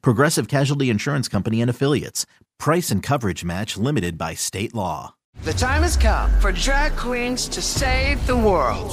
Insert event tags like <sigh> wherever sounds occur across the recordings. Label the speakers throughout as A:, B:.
A: Progressive Casualty Insurance Company and Affiliates. Price and coverage match limited by state law.
B: The time has come for drag queens to save the world.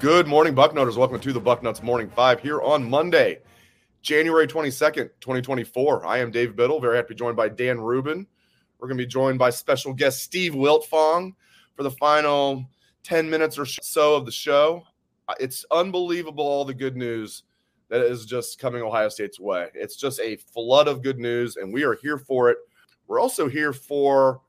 C: Good morning, Bucknutters. Welcome to the Bucknuts Morning Five here on Monday, January 22nd, 2024. I am Dave Biddle. Very happy to be joined by Dan Rubin. We're going to be joined by special guest Steve Wiltfong for the final 10 minutes or so of the show. It's unbelievable all the good news that is just coming Ohio State's way. It's just a flood of good news, and we are here for it. We're also here for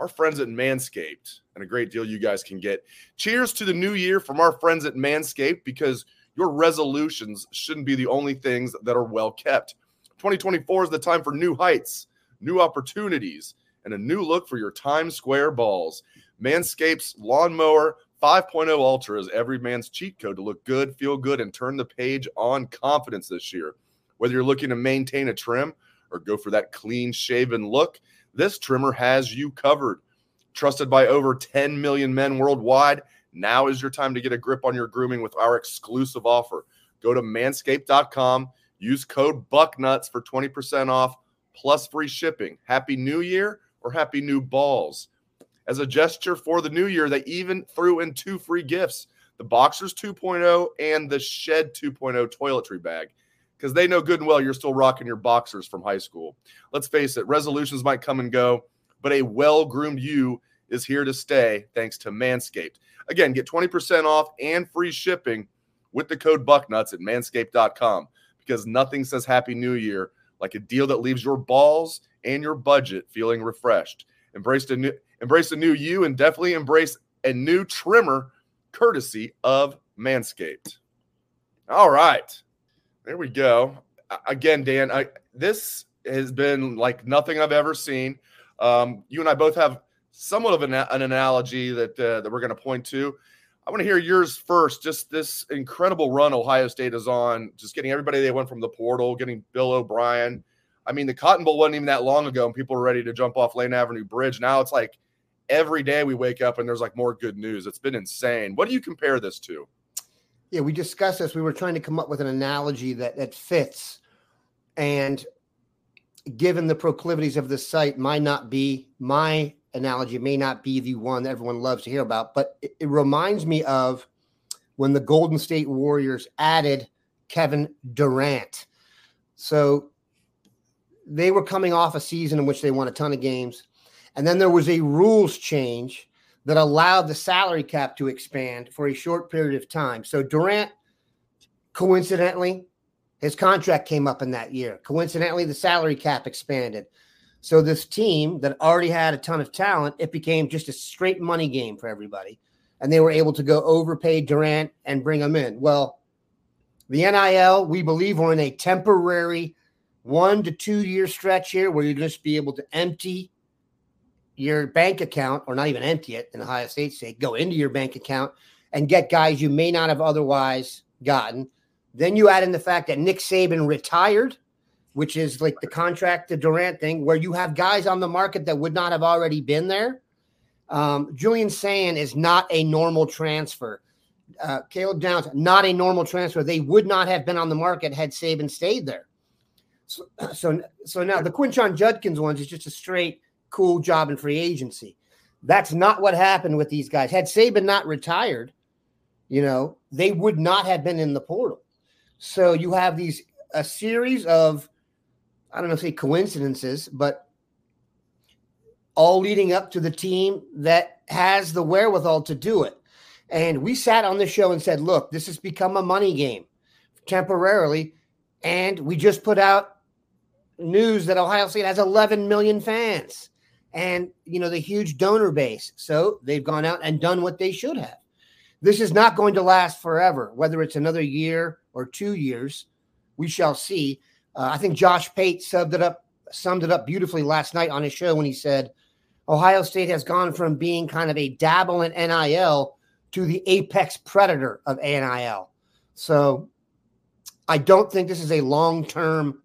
C: our friends at Manscaped and a great deal you guys can get. Cheers to the new year from our friends at Manscaped because your resolutions shouldn't be the only things that are well kept. 2024 is the time for new heights, new opportunities, and a new look for your Times Square balls. Manscaped's Lawnmower 5.0 Ultra is every man's cheat code to look good, feel good, and turn the page on confidence this year. Whether you're looking to maintain a trim or go for that clean shaven look, this trimmer has you covered. Trusted by over 10 million men worldwide, now is your time to get a grip on your grooming with our exclusive offer. Go to manscaped.com, use code BUCKNUTS for 20% off plus free shipping. Happy New Year or Happy New Balls. As a gesture for the new year, they even threw in two free gifts the Boxers 2.0 and the Shed 2.0 toiletry bag because they know good and well you're still rocking your boxers from high school. Let's face it, resolutions might come and go, but a well groomed you is here to stay thanks to Manscaped. Again, get 20% off and free shipping with the code BUCKNUTS at manscaped.com because nothing says Happy New Year like a deal that leaves your balls and your budget feeling refreshed. Embrace the new embrace the new you and definitely embrace a new trimmer courtesy of Manscaped. All right. There we go. Again, Dan, I, this has been like nothing I've ever seen. Um, you and I both have somewhat of an, an analogy that uh, that we're going to point to. I want to hear yours first. Just this incredible run Ohio State is on, just getting everybody they went from the portal, getting Bill O'Brien. I mean, the Cotton Bowl wasn't even that long ago, and people were ready to jump off Lane Avenue Bridge. Now it's like every day we wake up and there's like more good news. It's been insane. What do you compare this to?
D: Yeah, we discussed this. We were trying to come up with an analogy that that fits, and given the proclivities of the site, might not be my analogy. May not be the one that everyone loves to hear about, but it, it reminds me of when the Golden State Warriors added Kevin Durant. So they were coming off a season in which they won a ton of games, and then there was a rules change that allowed the salary cap to expand for a short period of time. So Durant, coincidentally, his contract came up in that year. Coincidentally, the salary cap expanded. So this team that already had a ton of talent, it became just a straight money game for everybody. And they were able to go overpay Durant and bring him in. Well, the NIL, we believe we're in a temporary one to two year stretch here where you just be able to empty your bank account, or not even empty it in Ohio State state, go into your bank account and get guys you may not have otherwise gotten. Then you add in the fact that Nick Saban retired, which is like the contract to Durant thing, where you have guys on the market that would not have already been there. Um, Julian Sayin is not a normal transfer. uh, Caleb Downs, not a normal transfer. They would not have been on the market had Saban stayed there. So, <clears throat> so, so now the Quinshon Judkins ones is just a straight cool job in free agency. That's not what happened with these guys. Had Saban not retired, you know, they would not have been in the portal. So you have these a series of, I don't know, say coincidences, but all leading up to the team that has the wherewithal to do it. And we sat on the show and said, look, this has become a money game temporarily. And we just put out news that Ohio State has 11 million fans and, you know, the huge donor base. So they've gone out and done what they should have. This is not going to last forever, whether it's another year or two years. We shall see. Uh, I think Josh Pate summed it up summed it up beautifully last night on his show when he said Ohio State has gone from being kind of a dabble in NIL to the apex predator of NIL. So I don't think this is a long term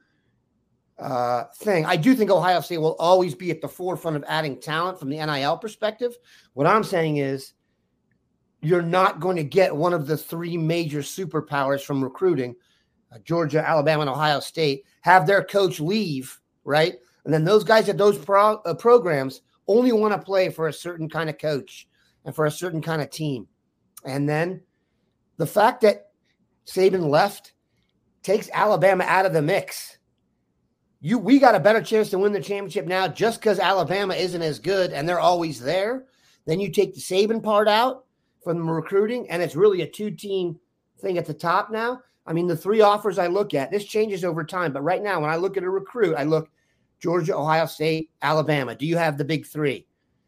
D: uh, thing. I do think Ohio State will always be at the forefront of adding talent from the NIL perspective. What I'm saying is, you're not going to get one of the three major superpowers from recruiting uh, Georgia, Alabama, and Ohio State have their coach leave, right? And then those guys at those pro- uh, programs only want to play for a certain kind of coach and for a certain kind of team. And then the fact that Saban left takes Alabama out of the mix. You we got a better chance to win the championship now just because Alabama isn't as good and they're always there. Then you take the Saban part out from recruiting, and it's really a two-team thing at the top now. I mean, the three offers I look at, this changes over time. But right now, when I look at a recruit, I look Georgia, Ohio State, Alabama. Do you have the big three?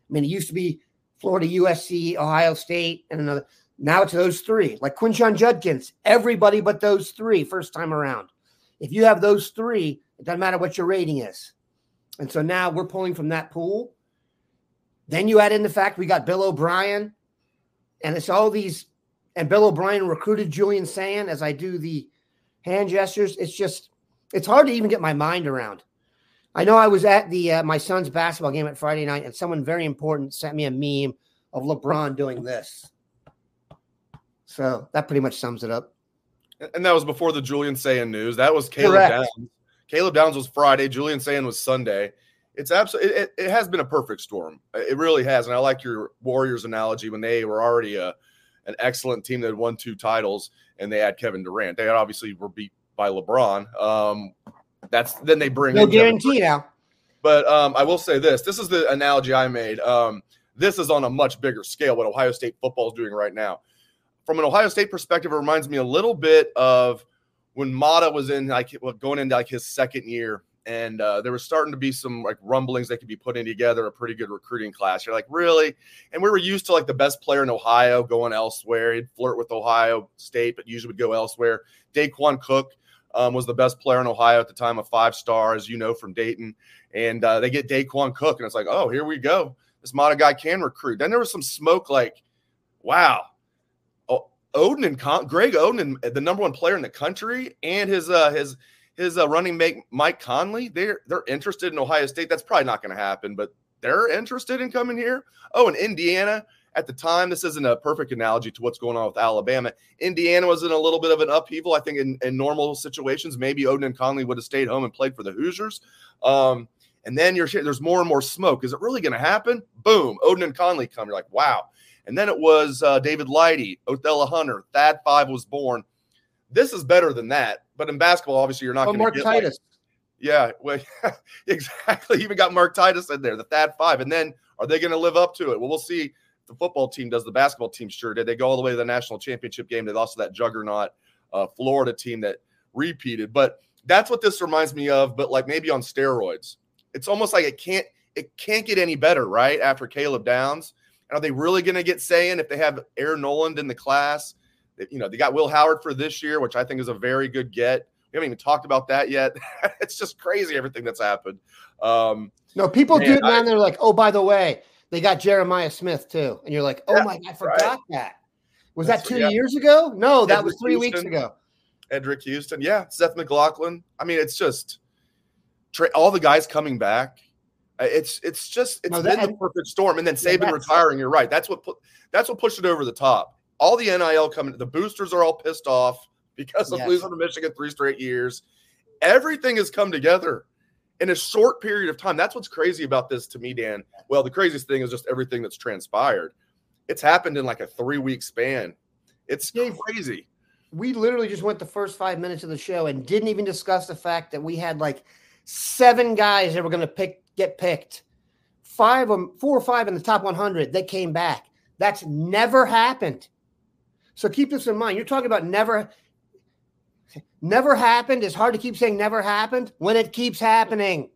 D: I mean, it used to be Florida, USC, Ohio State, and another. Now it's those three, like Quinshon Judkins, everybody but those three first time around. If you have those three, it doesn't matter what your rating is. And so now we're pulling from that pool. Then you add in the fact we got Bill O'Brien, and it's all these, and Bill O'Brien recruited Julian Sayin as I do the hand gestures. It's just, it's hard to even get my mind around. I know I was at the uh, my son's basketball game at Friday night, and someone very important sent me a meme of LeBron doing this. So that pretty much sums it up.
C: And that was before the Julian Sayin news. That was Caleb
D: Correct.
C: Downs. Caleb Downs was Friday. Julian Sayin was Sunday. It's absolutely it, it has been a perfect storm. It really has. And I like your Warriors analogy when they were already a an excellent team that had won two titles and they had Kevin Durant. They obviously were beat by LeBron. Um, that's then they bring
D: No guarantee now.
C: but um, I will say this: this is the analogy I made. Um, this is on a much bigger scale. What Ohio State football is doing right now, from an Ohio State perspective, it reminds me a little bit of when Matta was in like going into like his second year, and uh, there was starting to be some like rumblings they could be putting together a pretty good recruiting class. You're like, really? And we were used to like the best player in Ohio going elsewhere. He'd flirt with Ohio State, but usually would go elsewhere. Daquan Cook um, was the best player in Ohio at the time, a five star, as you know from Dayton. And uh, they get Daquan Cook, and it's like, oh, here we go. This Matta guy can recruit. Then there was some smoke, like, wow, Oden and Con- Greg Oden, the number one player in the country, and his uh, his his uh, running mate Mike Conley, they're they're interested in Ohio State. That's probably not going to happen, but they're interested in coming here. Oh, and Indiana at the time, this isn't a perfect analogy to what's going on with Alabama. Indiana was in a little bit of an upheaval. I think in, in normal situations, maybe Oden and Conley would have stayed home and played for the Hoosiers. Um, and then you're there's more and more smoke. Is it really going to happen? Boom, Oden and Conley come. You're like, wow. And then it was uh, David Lighty, Othello Hunter, Thad Five was born. This is better than that. But in basketball, obviously, you're not
D: Oh,
C: going
D: Mark
C: to get like-
D: Titus.
C: yeah, well, <laughs> exactly. Even got Mark Titus in there, the Thad Five. And then are they going to live up to it? Well, we'll see. The football team does. The basketball team sure did. They go all the way to the national championship game. They lost to that juggernaut uh, Florida team that repeated. But that's what this reminds me of. But like maybe on steroids. It's almost like it can't. It can't get any better, right? After Caleb Downs, and are they really going to get Sayin if they have Air Noland in the class? That, You know, they got Will Howard for this year, which I think is a very good get. We haven't even talked about that yet. <laughs> it's just crazy everything that's happened. Um,
D: No, people
C: Man,
D: do it now.
C: I-
D: and they're like, oh, by the way, they got Jeremiah Smith too, and you're like, oh
C: Yeah,
D: my, I forgot that. Was
C: That's
D: that two
C: yeah.
D: years ago? No, that
C: Edward
D: was three weeks ago.
C: Eddrick Houston, yeah, Seth McLaughlin. I mean, it's just all the guys coming back. It's it's just it's
D: No,
C: been the perfect storm. And then
D: Yeah,
C: Saban
D: that's-
C: retiring. You're right. That's what put that's what pushed it over the top. All the NIL coming. The boosters are all pissed off because of
D: Yes.
C: losing to Michigan three straight years. Everything has come together in a short period of time. That's what's crazy about this to me, Dan. Well, the craziest thing is just everything that's transpired. It's happened in like a three week span. It's
D: Dave,
C: crazy.
D: we literally just went the first five minutes of the show and didn't even discuss the fact that we had like seven guys that were going to pick get picked. Five of them, four or five in the top 100 that came back. That's never happened. So keep this in mind. You're talking about never, never happened. It's hard to keep saying never happened when it keeps happening.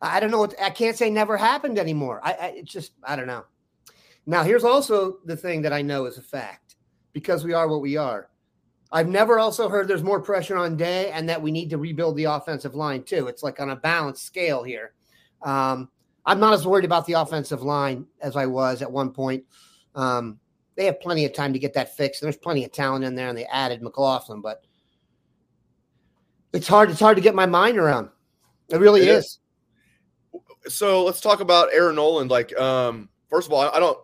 D: I don't know. What, I can't say never happened anymore. I, I it's just I don't know. Now here's also the thing that I know is a fact because we are what we are. I've never also heard there's more pressure on Day and that we need to rebuild the offensive line too. It's like on a balanced scale here. Um, I'm not as worried about the offensive line as I was at one point. Um, they have plenty of time to get that fixed. There's plenty of talent in there, and they added McLaughlin, but it's hard. It's hard to get my mind around. It really
C: It
D: is.
C: is. So let's talk about Air Noland. Like, um, first of all, I, don't,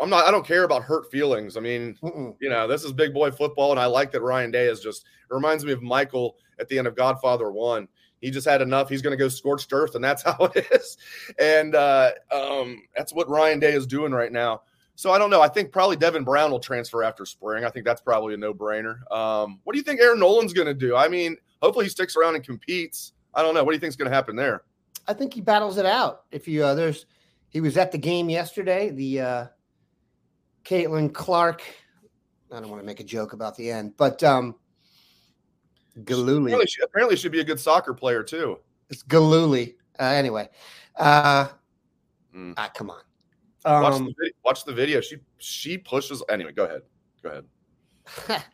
C: I'm not, I don't care about hurt feelings. I mean,
D: Mm-mm.
C: you know, this is big boy football, and I like that Ryan Day is just. It reminds me of Michael at the end of Godfather One. He just had enough. He's going to go scorched earth, and that's <laughs> how it is. And uh, um, that's what Ryan Day is doing right now. So I don't know. I think probably Devin Brown will transfer after spring. I think that's probably a no brainer. Um, what do you think Air Noland's going to do? I mean, hopefully he sticks around and competes. I don't know. What do you think's going to happen there?
D: I think he battles it out. If you uh, there's, he was at the game yesterday. The uh, Caitlin Clark. I don't want to make a joke about the end, but um, Galuli.
C: Apparently, she, apparently should be a good soccer player too.
D: It's Galuli. Uh, anyway, uh,
C: Mm.
D: ah, come on.
C: Watch,
D: Um,
C: the video, watch the video. She she pushes. Anyway, go ahead. Go ahead. <laughs>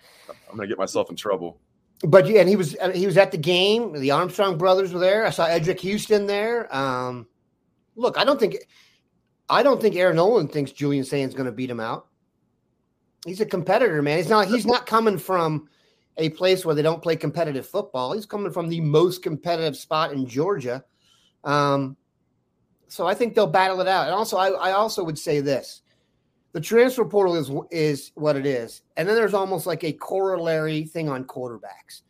C: I'm gonna get myself in trouble.
D: but yeah, and he was he was at the game. The Armstrong brothers were there. I saw Eddrick Houston there. Um, look, I don't think I don't think Air Noland thinks Julian Sayin's going to beat him out. He's a competitor, man. He's not he's not coming from a place where they don't play competitive football. He's coming from the most competitive spot in Georgia. Um, so I think they'll battle it out. And also, I, I also would say this: the transfer portal is is what it is, and then there's almost like a corollary thing on quarterbacks.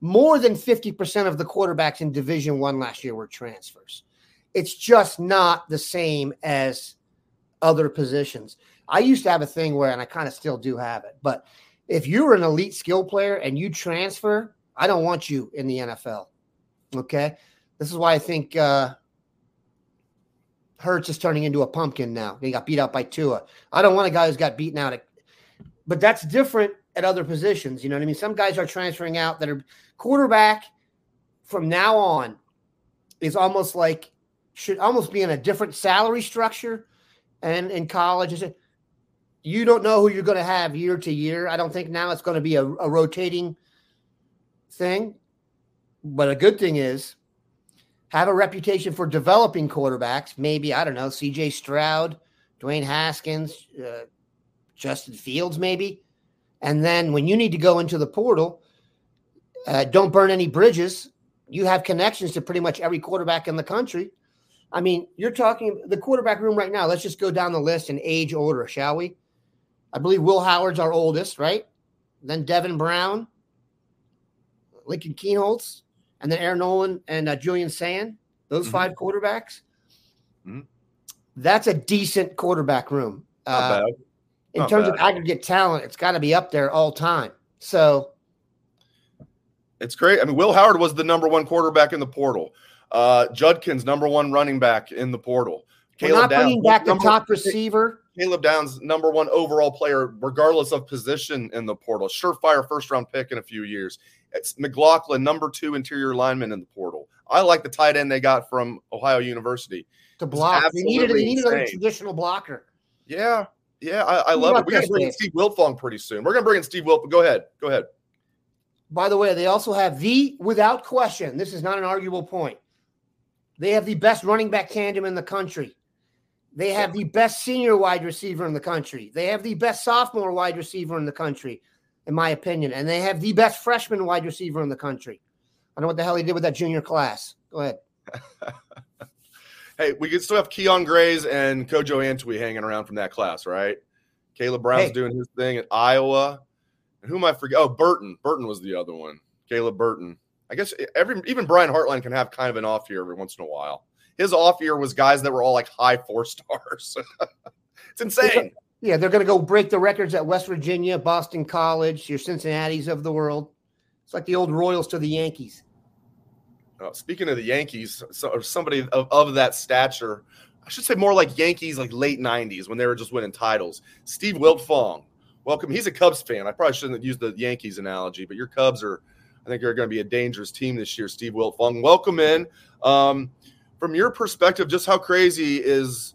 D: More than fifty percent of the quarterbacks in Division One last year were transfers. It's just not the same as other positions. I used to have a thing where, and I kind of still do have it, but if you're an elite skill player and you transfer, I don't want you in the NFL. Okay. This is why I think uh, Hurts is turning into a pumpkin now. He got beat out by Tua. I don't want a guy who's got beaten out. But that's different at other positions. You know what I mean? Some guys are transferring out that are quarterback from now on is almost like should almost be in a different salary structure and in college. You don't know who you're going to have year to year. I don't think now it's going to be a, a rotating thing. But a good thing is have a reputation for developing quarterbacks. Maybe, I don't know, CJ Stroud, Dwayne Haskins, uh, Justin Fields, maybe. And then when you need to go into the portal, uh, don't burn any bridges. You have connections to pretty much every quarterback in the country. I mean, you're talking the quarterback room right now. Let's just go down the list in age order, shall we? I believe Will Howard's our oldest, right? Then Devin Brown, Lincoln Kienholz, and then Air Noland and uh, Julian Sayin. Those
C: Mhm.
D: five quarterbacks.
C: Mhm.
D: That's a decent quarterback room. Uh, in
C: Not
D: terms of aggregate talent, it's got to be up there all time. So
C: It's great. I mean, Will Howard was the number one quarterback in the portal. Uh, Judkins, number one running back in the portal.
D: we're not bringing back the top receiver.
C: Caleb Downs, number one overall player, regardless of position in the portal. Surefire first round pick in a few years. It's McLaughlin, number two interior lineman in the portal. I like the tight end they got from Ohio University.
D: to block. They needed, they needed a traditional blocker.
C: Yeah, yeah, I, I love it. We got to
D: this,
C: bring in Steve Wiltfong pretty soon. We're going to bring in Steve Wiltfong. Go ahead. Go ahead.
D: By the way, they also have the, without question, this is not an arguable point. They have the best running back tandem in the country. They have the best senior wide receiver in the country. They have the best sophomore wide receiver in the country, in my opinion. And they have the best freshman wide receiver in the country. I don't know what the hell he did with that junior class. Go ahead. <laughs>
C: Hey, we could still have Kyion Grayes and Kojo Antwi hanging around from that class, right? Caleb Brown's
D: Hey.
C: doing his thing at Iowa. And who am I forget? Oh, Burton. Burton was the other one. Caleb Burton. I guess every even Brian Hartline can have kind of an off year every once in a while. His off year was guys that were all like high four stars. <laughs> it's insane.
D: Yeah, they're going to go break the records at West Virginia, Boston College, your Cincinnati's of the world. It's like the old Royals to the Yankees.
C: Uh, speaking of the Yankees, so, or somebody of, of that stature, I should say more like Yankees, like late '90s when they were just winning titles. Steve Wiltfong, welcome. He's a Cubs fan. I probably shouldn't use the Yankees analogy, but your Cubs are, I think, are going to be a dangerous team this year. Steve Wiltfong, welcome in. Um, from your perspective, just how crazy is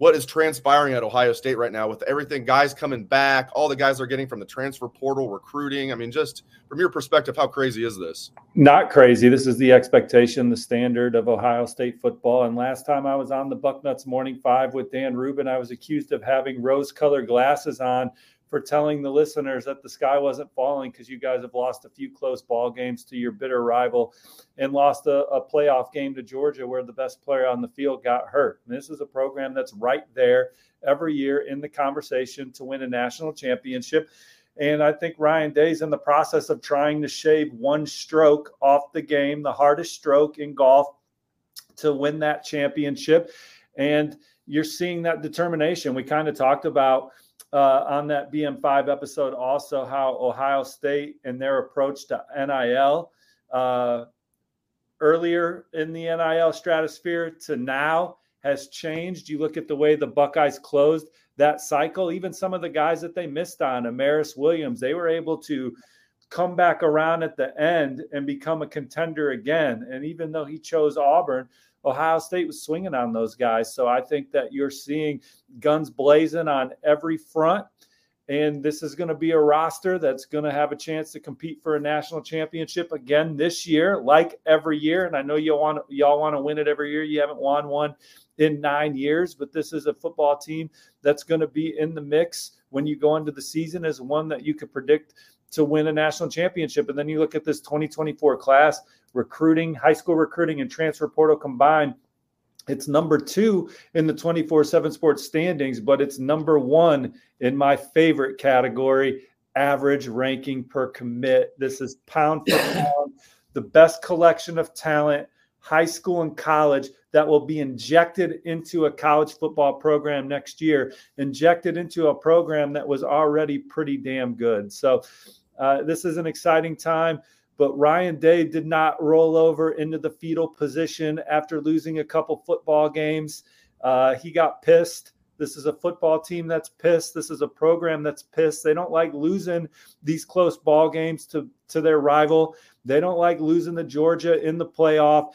C: what is transpiring at Ohio State right now with everything, guys coming back, all the guys they're getting from the transfer portal, recruiting. I mean, just from your perspective, how crazy is this?
E: Not crazy. This is the expectation, the standard of Ohio State football. And last time I was on the Bucknuts Morning Five with Dan Rubin, I was accused of having rose colored glasses on for telling the listeners that the sky wasn't falling because you guys have lost a few close ball games to your bitter rival and lost a, a playoff game to Georgia where the best player on the field got hurt. And this is a program that's right there every year in the conversation to win a national championship. And I think Ryan Day's in the process of trying to shave one stroke off the game, the hardest stroke in golf to win that championship. And you're seeing that determination. We kind of talked about uh, on that BM5 episode also how Ohio State and their approach to NIL uh, earlier in the NIL stratosphere to now has changed. You look at the way the Buckeyes closed that cycle, even some of the guys that they missed on, Amaris Williams, they were able to come back around at the end and become a contender again. And even though he chose Auburn, Ohio State was swinging on those guys. So I think that you're seeing guns blazing on every front. And this is going to be a roster that's going to have a chance to compete for a national championship again this year, like every year. And I know you want y'all want to win it every year. You haven't won one in nine years, but this is a football team that's going to be in the mix when you go into the season as one that you could predict to win a national championship. And then you look at this 2024 class recruiting, high school recruiting, and transfer portal combined. It's number two in the 24 7 sports standings, but it's number one in my favorite category average ranking per commit. This is pound for <coughs> pound, the best collection of talent, high school and college, that will be injected into a college football program next year, injected into a program that was already pretty damn good. So, uh, this is an exciting time. But Ryan Day did not roll over into the fetal position after losing a couple football games. Uh, he got pissed. This is a football team that's pissed. This is a program that's pissed. They don't like losing these close ball games to, to their rival. They don't like losing the Georgia in the playoff.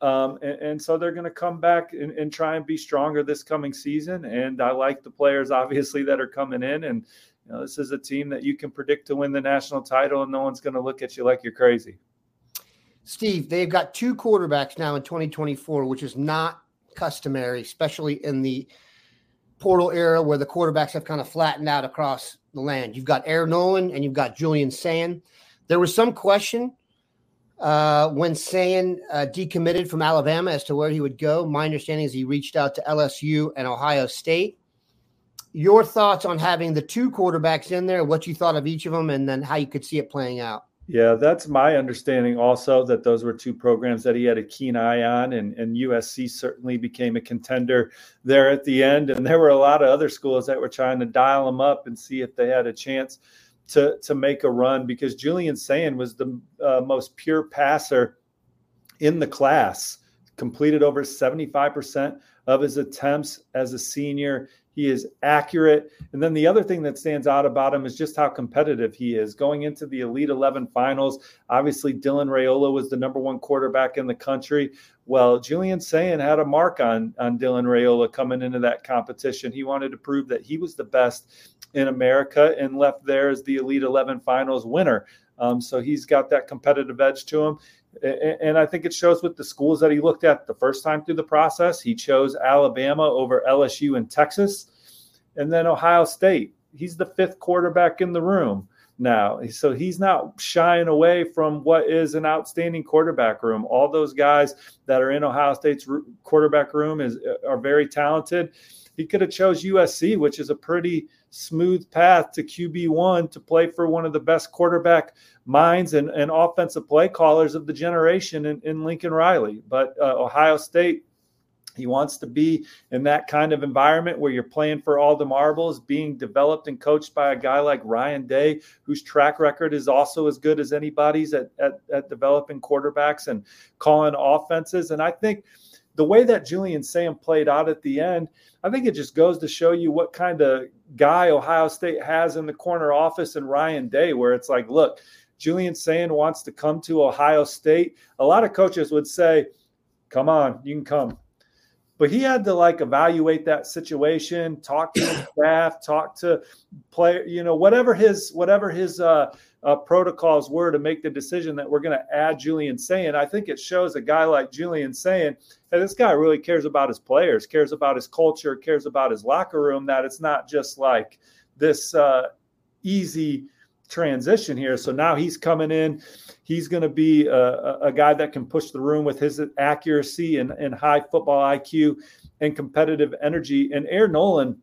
E: Um, and, and, so they're going to come back and, and, try and be stronger this coming season. And I like the players, obviously, that are coming in. And you know, this is a team that you can predict to win the national title, and no one's going to look at you like you're crazy.
D: Steve, they've got two quarterbacks now in 2024, which is not customary, especially in the portal era where the quarterbacks have kind of flattened out across the land. You've got Air Noland and you've got Julian Sayin. There was some question uh, when Sayin uh, decommitted from Alabama as to where he would go. My understanding is he reached out to LSU and Ohio State. Your thoughts on having the two quarterbacks in there, what you thought of each of them, and then how you could see it playing out.
E: Yeah, that's my understanding also that those were two programs that he had a keen eye on, and, and USC certainly became a contender there at the end. And there were a lot of other schools that were trying to dial them up and see if they had a chance to, to make a run because Julian Sayin was the uh, most pure passer in the class, completed over 75% of his attempts as a senior. He is accurate. And then the other thing that stands out about him is just how competitive he is. Going into the Elite 11 finals, obviously Dylan Raiola was the number one quarterback in the country. Well, Julian Sayin had a mark on, on Dylan Raiola coming into that competition. He wanted to prove that he was the best in America and left there as the Elite 11 finals winner. Um, so he's got that competitive edge to him. And I think it shows with the schools that he looked at the first time through the process. He chose Alabama over LSU and Texas, and then Ohio State. He's the fifth quarterback in the room now. So he's not shying away from what is an outstanding quarterback room. All those guys that are in Ohio State's quarterback room is are very talented. He could have chose USC, which is a pretty smooth path to QB1 to play for one of the best quarterback minds and, and offensive play callers of the generation in, in Lincoln Riley. But uh, Ohio State he wants to be in that kind of environment where you're playing for all the marbles, being developed and coached by a guy like Ryan Day, whose track record is also as good as anybody's at, at, at developing quarterbacks and calling offenses. And I think the way that Julian Sayin played out at the end, I think it just goes to show you what kind of guy Ohio State has in the corner office and Ryan Day, where it's like, look, Julian Sayin wants to come to Ohio State. A lot of coaches would say, come on, you can come but he had to like evaluate that situation, talk to his staff, talk to player, you know, whatever his whatever his uh, uh, protocols were to make the decision that we're going to add Julian Sayin. I think it shows a guy like Julian Sayin, hey, this guy really cares about his players, cares about his culture, cares about his locker room. That it's not just like this uh, easy transition here. So now he's coming in He's going to be a, a, guy that can push the room with his accuracy and, and high football IQ and competitive energy. And Air Noland,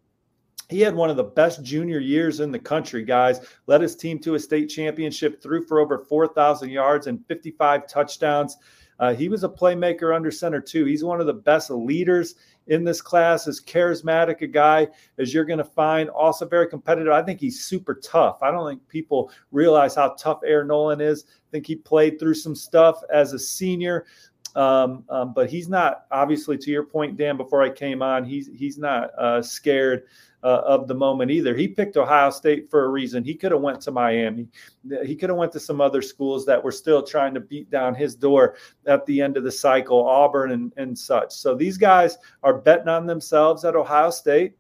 E: he had one of the best junior years in the country, guys. Led his team to a state championship, threw for over 4,000 yards and 55 touchdowns. Uh, he was a playmaker under center, too. He's one of the best leaders in this class, as charismatic a guy as you're going to find. Also, very competitive. I think he's super tough. I don't think people realize how tough Air Noland is. I think he played through some stuff as a senior. Um, um, but he's not obviously to your point, Dan. Before I came on, he's he's not uh, scared uh, of the moment either. He picked Ohio State for a reason. He could have went to Miami. He could have went to some other schools that were still trying to beat down his door at the end of the cycle, Auburn and, and such. So these guys are betting on themselves at Ohio State,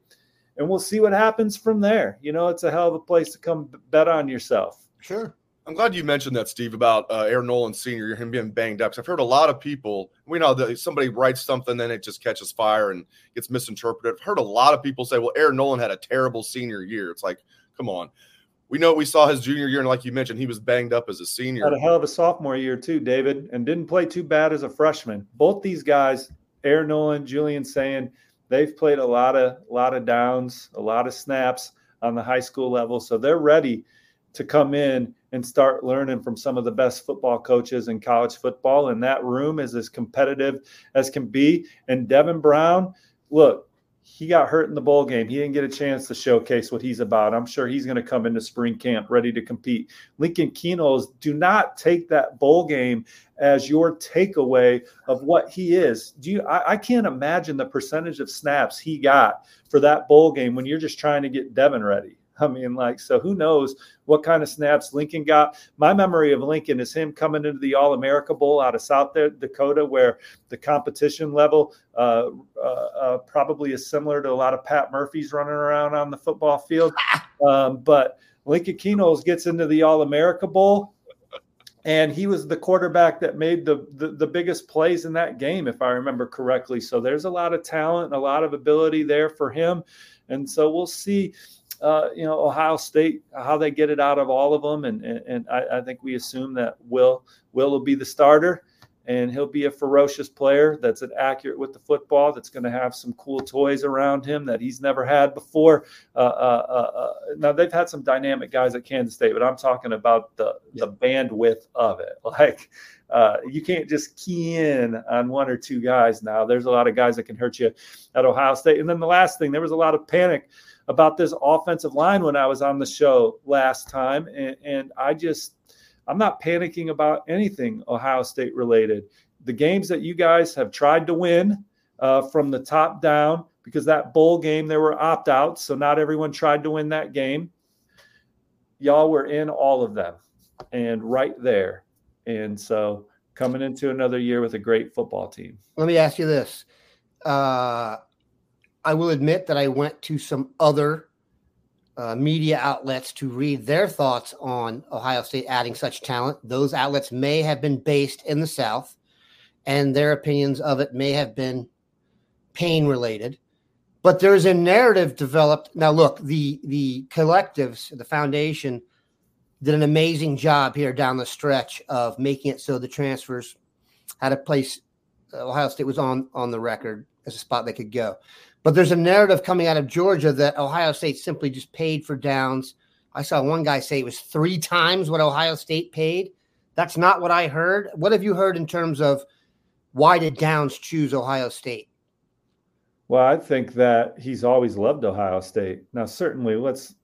E: and we'll see what happens from there. You know, it's a hell of a place to come bet on yourself.
D: Sure.
C: I'm glad you mentioned that, Steve, about uh, Air Noland Sr., him being banged up. I've heard a lot of people, we know that somebody writes something, then it just catches fire and gets misinterpreted. I've heard a lot of people say, well, Air Noland had a terrible senior year. It's like, come on. We know we saw his junior year, and like you mentioned, he was banged up as a senior.
E: Had a hell of a sophomore year, too, David, and didn't play too bad as a freshman. Both these guys, Air Noland, Julian Sayin, they've played a lot of, a lot of downs, a lot of snaps on the high school level. So they're ready to come in and start learning from some of the best football coaches in college football. And that room is as competitive as can be. And Devin Brown, look, he got hurt in the bowl game. He didn't get a chance to showcase what he's about. I'm sure he's going to come into spring camp ready to compete. Lincoln Kienholz, do not take that bowl game as your takeaway of what he is. Do you? I, I can't imagine the percentage of snaps he got for that bowl game when you're just trying to get Devin ready. <laughs> I mean, like, so who knows what kind of snaps Lincoln got? My memory of Lincoln is him coming into the All America Bowl out of South Dakota, where the competition level uh, uh, uh, probably is similar to a lot of Pat Murphy's running around on the football field. <laughs> Um, but Lincoln Kienholz gets into the All America Bowl. And he was the quarterback that made the, the, the biggest plays in that game, if I remember correctly. So there's a lot of talent and a lot of ability there for him. And so we'll see uh, you know Ohio State how they get it out of all of them, and and, and I, I, think we assume that Will Will will be the starter, and he'll be a ferocious player that's an accurate with the football, that's going to have some cool toys around him that he's never had before. Uh, uh, uh, uh, now they've had some dynamic guys at Kansas State, but I'm talking about the the bandwidth of it, <laughs> like. Uh, you can't just key in on one or two guys now. There's a lot of guys that can hurt you at Ohio State. And then the last thing, there was a lot of panic about this offensive line when I was on the show last time. And, and I just, I'm not panicking about anything Ohio State related. The games that you guys have tried to win uh, from the top down, because that bowl game, there were opt outs. So not everyone tried to win that game. Y'all were in all of them and right there. And so coming into another year with a great football team.
D: Let me ask you this. Uh, I will admit that I went to some other uh, media outlets to read their thoughts on Ohio State adding such talent. Those outlets may have been based in the South, and their opinions of it may have been pain related. But there's a narrative developed. Now, look, the the collectives, the foundation, did an amazing job here down the stretch of making it so the transfers had a place. Ohio State was on on the record as a spot they could go. But there's a narrative coming out of Georgia that Ohio State simply just paid for Downs. I saw one guy say it was three times what Ohio State paid. That's not what I heard. What have you heard in terms of why did Downs choose Ohio State?
E: Well, I think that he's always loved Ohio State. Now, certainly, let's.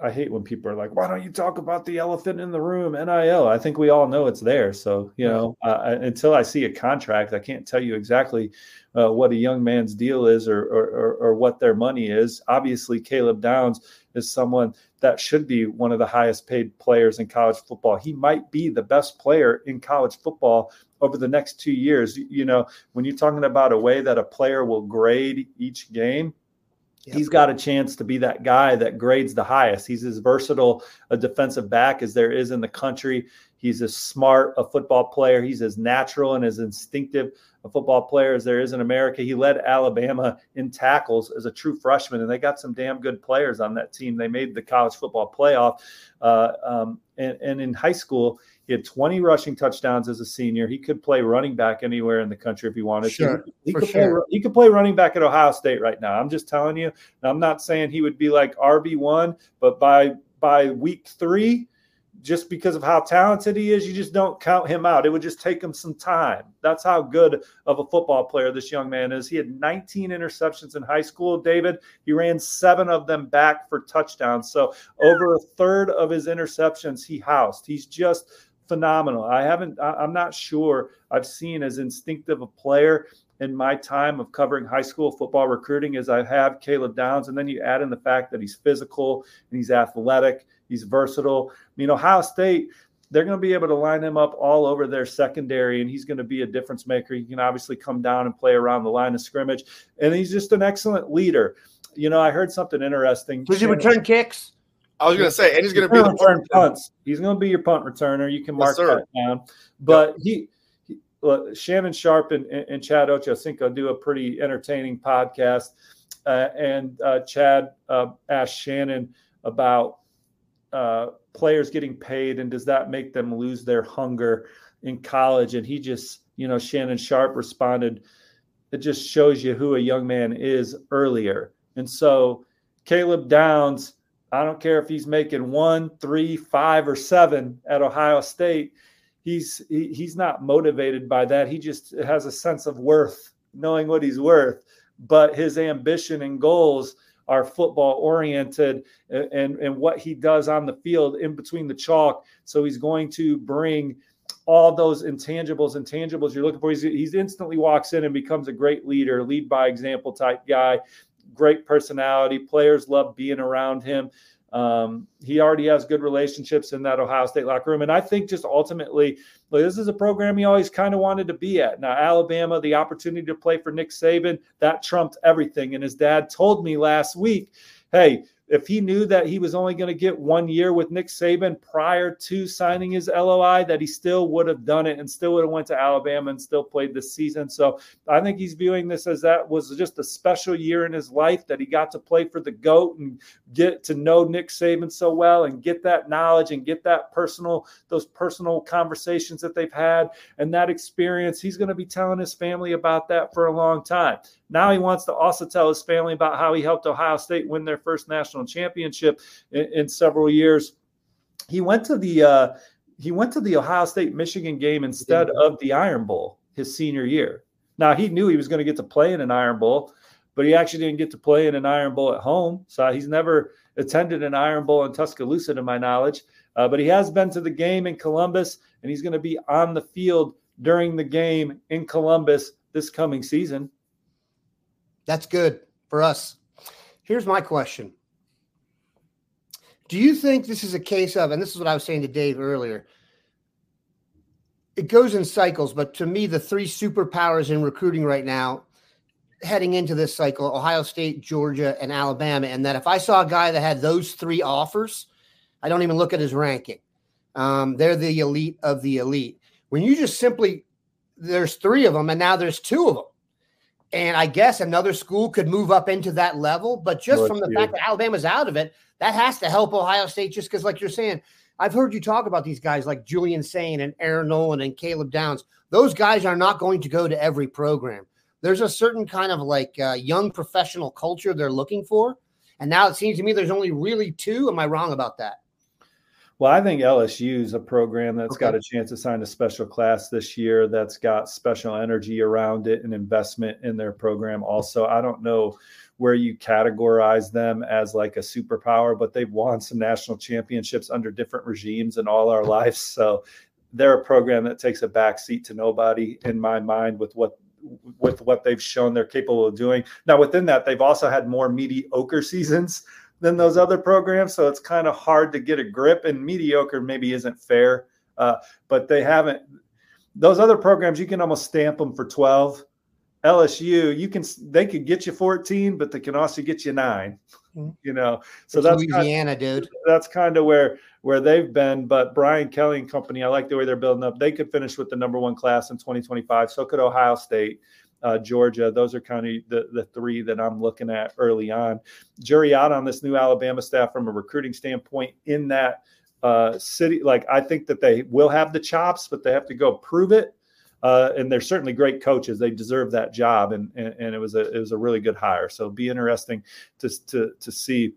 E: I hate when people are like, "Why don't you talk about the elephant in the room?" NIL. I think we all know it's there. So, you know, uh, until I see a contract, I can't tell you exactly uh, what a young man's deal is or, or, or what their money is. Obviously, Caleb Downs is someone that should be one of the highest paid players in college football. He might be the best player in college football over the next two years. You know, when you're talking about a way that a player will grade each game, Yep. He's got a chance to be that guy that grades the highest. He's as versatile a defensive back as there is in the country. He's as smart a football player. He's as natural and as instinctive a football player as there is in America. He led Alabama in tackles as a true freshman, and they got some damn good players on that team. They made the college football playoff. Uh, um, and, and in high school, he had 20 rushing touchdowns as a senior. He could play running back anywhere in the country if he wanted
D: sure,
E: to. He,
D: could
E: sure. play, he could play running back at Ohio State right now. I'm just telling you. I'm not saying he would be like RB1, but by by week three, just because of how talented he is, you just don't count him out. It would just take him some time. That's how good of a football player this young man is. He had 19 interceptions in high school, David. He ran seven of them back for touchdowns. So over a third of his interceptions he housed. He's just phenomenal. I haven't, I'm not sure I've seen as instinctive a player in my time of covering high school football recruiting as I have Caleb Downs. And then you add in the fact that he's physical and he's athletic He's versatile. I mean, Ohio State, they're going to be able to line him up all over their secondary, and he's going to be a difference maker. He can obviously come down and play around the line of scrimmage, and he's just an excellent leader. You know, I heard something interesting.
D: Does he return kicks?
C: I was going to say, and he's going to be
E: the return punts. He's going to be your punt returner. You can mark yes, that down. But he, he Shannon Sharpe and, and Chad Ochocinco do a pretty entertaining podcast, uh, and uh, Chad uh, asked Shannon about uh, players getting paid and does that make them lose their hunger in college and he just you know shannon Sharpe responded it just shows you who a young man is earlier and so caleb downs i don't care if he's making one three five or seven at ohio state he's he, he's not motivated by that he just has a sense of worth knowing what he's worth but his ambition and goals are football oriented and, and what he does on the field in between the chalk. So he's going to bring all those intangibles and tangibles you're looking for. He's, he's instantly walks in and becomes a great leader, lead by example type guy, great personality. Players love being around him. Um, he already has good relationships in that Ohio State locker room. And I think just ultimately, like, this is a program he always kind of wanted to be at. Now, Alabama, the opportunity to play for Nick Saban, that trumped everything. And his dad told me last week, hey, if he knew that he was only going to get one year with Nick Saban prior to signing his LOI, that he still would have done it and still would have went to Alabama and still played this season. So I think he's viewing this as that was just a special year in his life that he got to play for the GOAT and get to know Nick Saban so well and get that knowledge and get that personal, those personal conversations that they've had and that experience. He's going to be telling his family about that for a long time. Now he wants to also tell his family about how he helped Ohio State win their first national championship in, in several years. He went to the uh, he went to the Ohio State Michigan game instead of the Iron Bowl his senior year. Now he knew he was going to get to play in an Iron Bowl, but he actually didn't get to play in an Iron Bowl at home. So he's never attended an Iron Bowl in Tuscaloosa, to my knowledge. Uh, but he has been to the game in Columbus, and he's going to be on the field during the game in Columbus this coming season.
D: That's good for us. Here's my question Do you think this is a case of, and this is what I was saying to Dave earlier, it goes in cycles, but to me, the three superpowers in recruiting right now, heading into this cycle Ohio State, Georgia, and Alabama. And that if I saw a guy that had those three offers, I don't even look at his ranking. Um, they're the elite of the elite. When you just simply, there's three of them, and now there's two of them. And I guess another school could move up into that level. But just from the fact that Alabama's out of it, that has to help Ohio State just because, like you're saying, I've heard you talk about these guys like Julian Sayin and Air Noland and Caleb Downs. Those guys are not going to go to every program. there's a certain kind of like uh, young professional culture they're looking for. And now it seems to me there's only really two. Am I wrong about that?
E: Well, I think LSU is a program that's
D: Okay.
E: got a chance to sign a special class this year that's got special energy around it and investment in their program. Also, I don't know where you categorize them as like a superpower, but they've won some national championships under different regimes in all our lives. So they're a program that takes a backseat to nobody in my mind with what with what they've shown they're capable of doing. Now within that, they've also had more mediocre seasons than those other programs. So it's kind of hard to get a grip, and mediocre maybe isn't fair. Uh, but they haven't. Those other programs, you can almost stamp them for twelve. LSU, you can they could get you fourteen, but they can also get you 9
D: Mhm.
E: You know, so
D: It's
E: that's kind,
D: Louisiana, dude.
E: that's kind of where where they've been. But Brian Kelly and company, I like the way they're building up. They could finish with the number one class in 2025. So could Ohio State, uh, Georgia. Those are kind of the the three that I'm looking at early on. Jury out on this new Alabama staff from a recruiting standpoint in that uh, city. Like I think that they will have the chops, but they have to go prove it. Uh, and they're certainly great coaches. They deserve that job, and, and and it was a it was a really good hire. So be interesting to to to see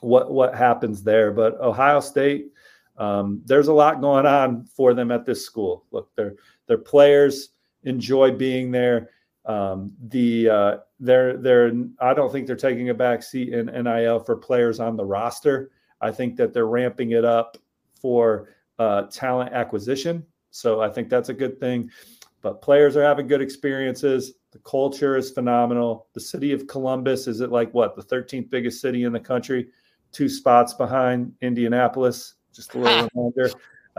E: what what happens there. But Ohio State, um, there's a lot going on for them at this school. Look, their their players enjoy being there. Um, the uh, they're they're I don't think they're taking a back seat in NIL for players on the roster. I think that they're ramping it up for uh, talent acquisition. So I think that's a good thing. But players are having good experiences. The culture is phenomenal. The city of Columbus is it like what the 13th biggest city in the country, two spots behind Indianapolis. Just a little <laughs> reminder.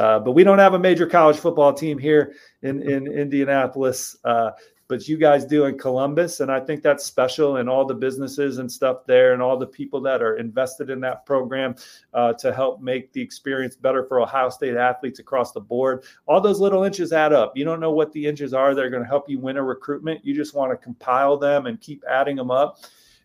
E: Uh, but we don't have a major college football team here in in Indianapolis. Uh, but you guys do in Columbus, and I think that's special. And all the businesses and stuff there, and all the people that are invested in that program uh, to help make the experience better for Ohio State athletes across the board. All those little inches add up. You don't know what the inches are that are going to help you win a recruitment. You just want to compile them and keep adding them up.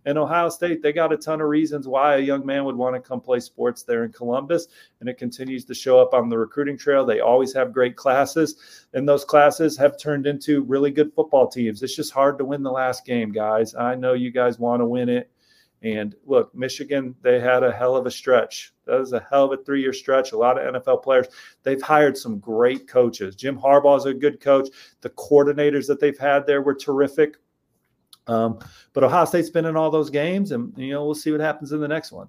E: And Ohio State, they got a ton of reasons why a young man would want to come play sports there in Columbus. And it continues to show up on the recruiting trail. They always have great classes, and those classes have turned into really good football teams. It's just hard to win the last game, guys. I know you guys want to win it. And look, Michigan, they had a hell of a stretch. That was a hell of a three year stretch. A lot of NFL players. They've hired some great coaches. Jim Harbaugh is a good coach. The coordinators that they've had there were terrific. Um, but Ohio State's been in all those games, and you know we'll see what happens in the next one.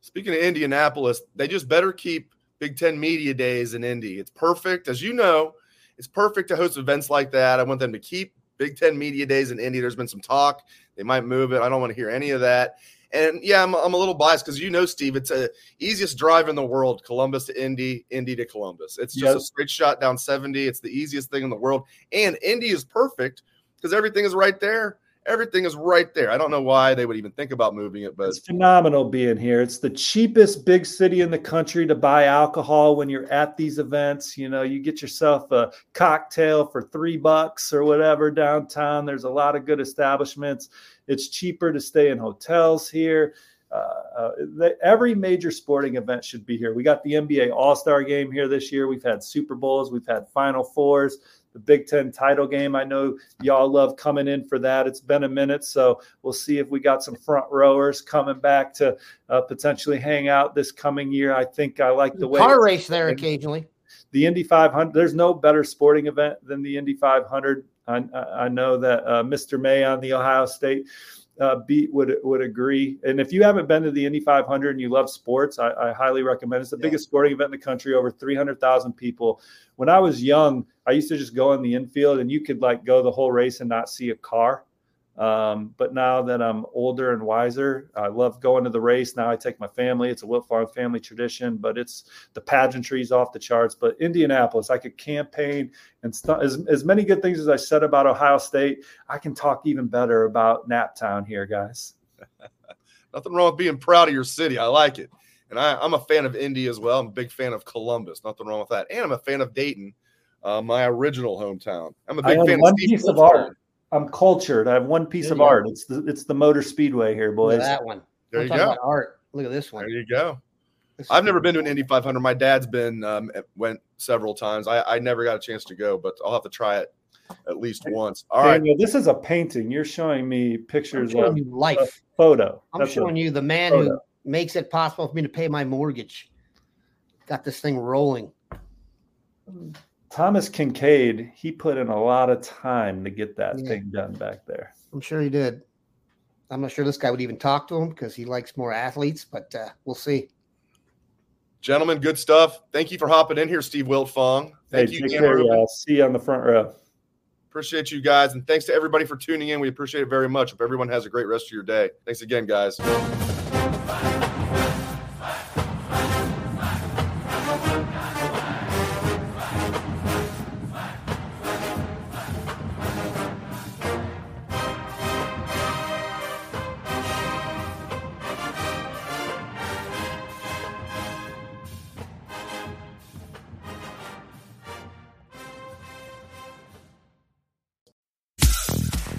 C: Speaking of Indianapolis, they just better keep Big Ten Media Days in Indy. It's perfect, as you know, it's perfect to host events like that. I want them to keep Big Ten Media Days in Indy. There's been some talk they might move it. I don't want to hear any of that. And yeah, I'm, I'm a little biased because you know, Steve, it's a easiest drive in the world, Columbus to Indy, Indy to Columbus. It's just a straight shot down 70. It's the easiest thing in the world. And Indy is perfect because everything is right there. Everything is right there. I don't know why they would even think about moving it, but
E: It's phenomenal being here. It's the cheapest big city in the country to buy alcohol when you're at these events. You know, you get yourself a cocktail for three bucks or whatever downtown. There's a lot of good establishments. It's cheaper to stay in hotels here. Uh, uh, the, every major sporting event should be here. We got the NBA All Star game here this year. We've had Super Bowls, we've had Final Fours, the Big Ten title game. I know y'all love coming in for that. It's been a minute, so we'll see if we got some front rowers coming back to uh, potentially hang out this coming year. I think I like the way
D: Car race there occasionally.
E: the Indy 500. There's no better sporting event than the Indy 500. I, I- I know that uh, Mr. May on the Ohio State uh, beat would would agree. And if you haven't been to the Indy 500 and you love sports, I, I highly recommend. It's the
D: Yeah.
E: biggest sporting event in the country. Over 300,000 people. When I was young, I used to just go in the infield and you could like go the whole race and not see a car. Um, but now that I'm older and wiser, I love going to the race. Now I take my family. It's a Wiltfong family tradition, but it's the pageantry's off the charts. But Indianapolis, I could campaign and st- as, as many good things as I said about Ohio State, I can talk even better about Naptown here, guys. <laughs>
C: Nothing wrong with being proud of your city. I like it. And I, I'm a fan of Indy as well. I'm a big fan of Columbus. Nothing wrong with that. And I'm a fan of Dayton, uh, my original hometown. I'm a big fan
E: one
C: of Steve
E: piece of art. I'm cultured. I have one piece
D: There
E: of
D: you go.
E: art. It's the it's the Motor Speedway here,
D: Look
E: boys.
D: at that one.
C: There
D: We're
C: you go.
D: art. Look at this one.
C: There you go.
D: This
C: I've never
D: pretty
C: been to an Indy 500. My dad's been um, went several times. I, I never got a chance to go, but I'll have to try it at least once. All right.
E: Daniel, this is a painting. You're showing me pictures
D: I'm showing
E: of
D: you life.
E: a photo.
D: I'm
E: That's a-
D: showing you the man
E: photo.
D: who makes it possible for me to pay my mortgage. Got this thing rolling.
E: Thomas Kinkade. He put in a lot of time to get that
D: Yeah.
E: thing done back there.
D: I'm sure he did. I'm not sure this guy would even talk to him because he likes more athletes, but uh, we'll see.
C: Gentlemen, good stuff. Thank you for hopping in here, Steve Wiltfong. Thank
E: hey,
C: you,
E: take
C: Dan
E: care,
C: Rubin.
E: y'all. See you on the front row.
C: Appreciate you guys. And thanks to everybody for tuning in. We appreciate it very much. Hope everyone has a great rest of your day. Thanks again, guys.